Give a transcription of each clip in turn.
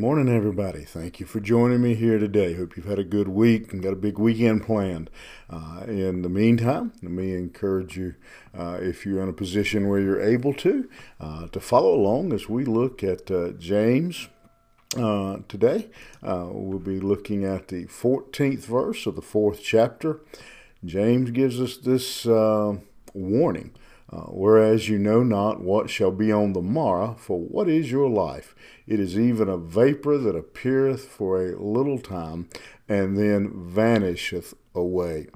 morning, everybody. Thank you for joining me here today. Hope you've had a good week and got a big weekend planned. Uh, in the meantime, let me encourage you, uh, if you're in a position where you're able to, uh, to follow along as we look at uh, James. Uh, today, uh, we'll be looking at the 14th verse of the fourth chapter. James gives us this warning uh, whereas you know not what shall be on the morrow, for what is your life? It is even a vapor that appeareth for a little time, and then vanisheth away.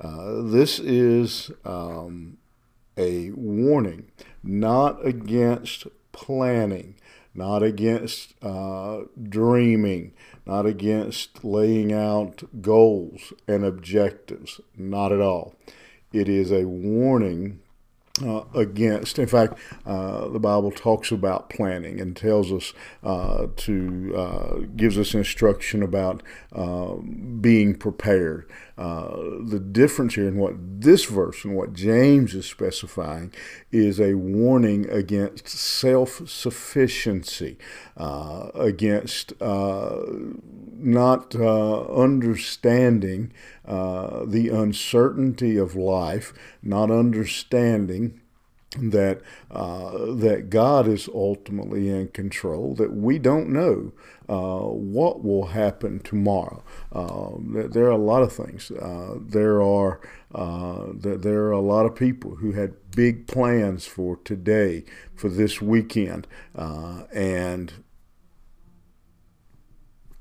Uh, this is um, a warning, not against planning, not against uh, dreaming, not against laying out goals and objectives, not at all. It is a warning uh, against. In fact, uh, the Bible talks about planning and tells us uh, to uh, gives us instruction about uh, being prepared. Uh, the difference here in what this verse and what James is specifying is a warning against self sufficiency, uh, against uh, not uh, understanding the uncertainty of life, not understanding that uh, that God is ultimately in control. That we don't know uh, what will happen tomorrow. Uh, there are a lot of things. Uh, there are uh, there are a lot of people who had big plans for today, for this weekend, uh, and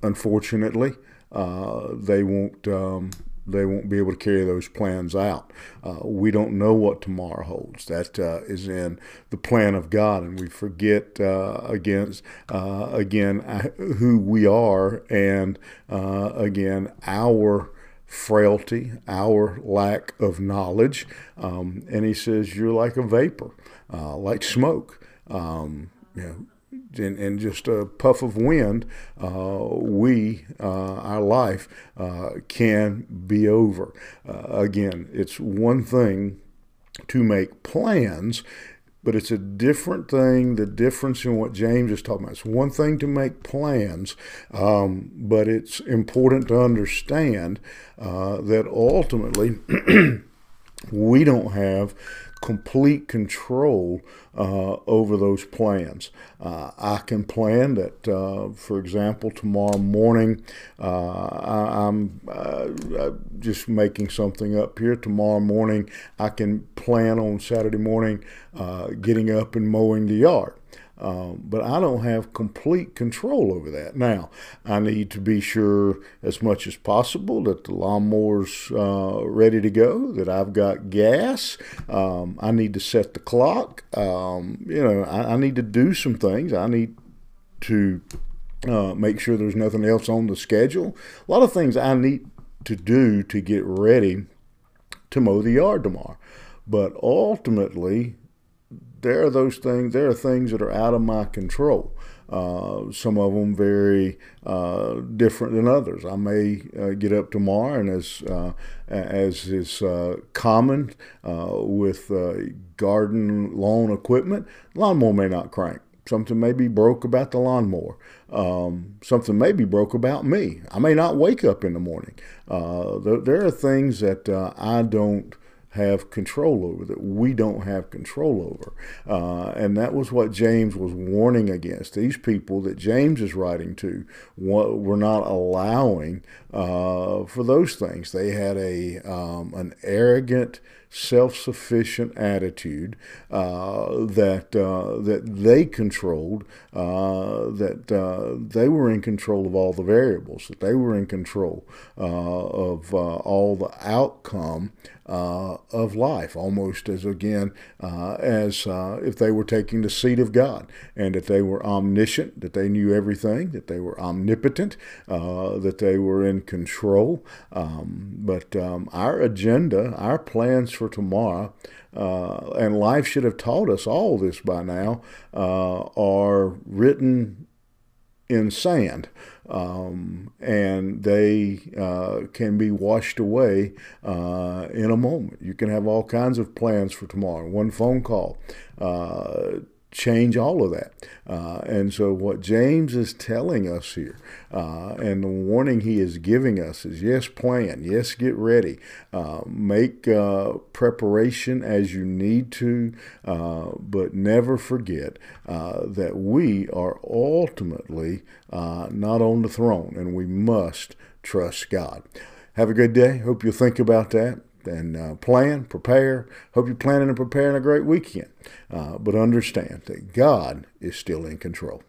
unfortunately, they won't. Um, they won't be able to carry those plans out. Uh, we don't know what tomorrow holds. That uh, is in the plan of God, and we forget uh, against uh, again uh, who we are, and uh, again our frailty, our lack of knowledge. Um, and He says, "You're like a vapor, like smoke." Um, you know, in just a puff of wind, uh, we, uh, our life, uh, can be over. Uh, again, it's one thing to make plans, but it's a different thing. The difference in what James is talking about. It's one thing to make plans, um, but it's important to understand uh, that ultimately we don't have complete control uh, over those plans. Uh, I can plan that, uh, for example, tomorrow morning, uh, I, am uh, just making something up here. Tomorrow morning, I can plan on Saturday morning uh, getting up and mowing the yard. Um, but I don't have complete control over that. Now, I need to be sure as much as possible that the lawnmower's uh, ready to go, that I've got gas. Um, I need to set the clock. Um, you know, I, I, need to do some things. I need to uh, make sure there's nothing else on the schedule. A lot of things I need to do to get ready to mow the yard tomorrow. But ultimately, there are those things. There are things that are out of my control. Uh, some of them very uh, different than others. I may uh, get up tomorrow, and as uh, as is uh, common uh, with garden lawn equipment, lawnmower may not crank. Something may be broke about the lawnmower. Um, something may be broke about me. I may not wake up in the morning. Th- there are things that I don't have control over, that we don't have control over. Uh, and that was what James was warning against. These people that James is writing to were not allowing uh, for those things. They had a um, an arrogant, self-sufficient attitude uh, that uh, that they controlled, uh, that uh, they were in control of all the variables, that they were in control of all the outcome of life, almost as again as if they were taking the seat of God, and that they were omniscient, that they knew everything, that they were omnipotent, that they were in control. Um, but um, our agenda, our plans for tomorrow, uh, and life should have taught us all this by now, uh, are written in sand. Um, and they uh, can be washed away uh, in a moment. You can have all kinds of plans for tomorrow. One phone call, uh, change all of that. Uh, and so, what James is telling us here, uh, and the warning he is giving us is yes, plan, yes, get ready, uh, make uh, preparation as you need to, uh, but never forget uh, that we are ultimately not on the throne and we must trust God. Have a good day. Hope you'll think about that and uh, plan, prepare. Hope you're planning and preparing a great weekend. Uh, but understand that God is still in control.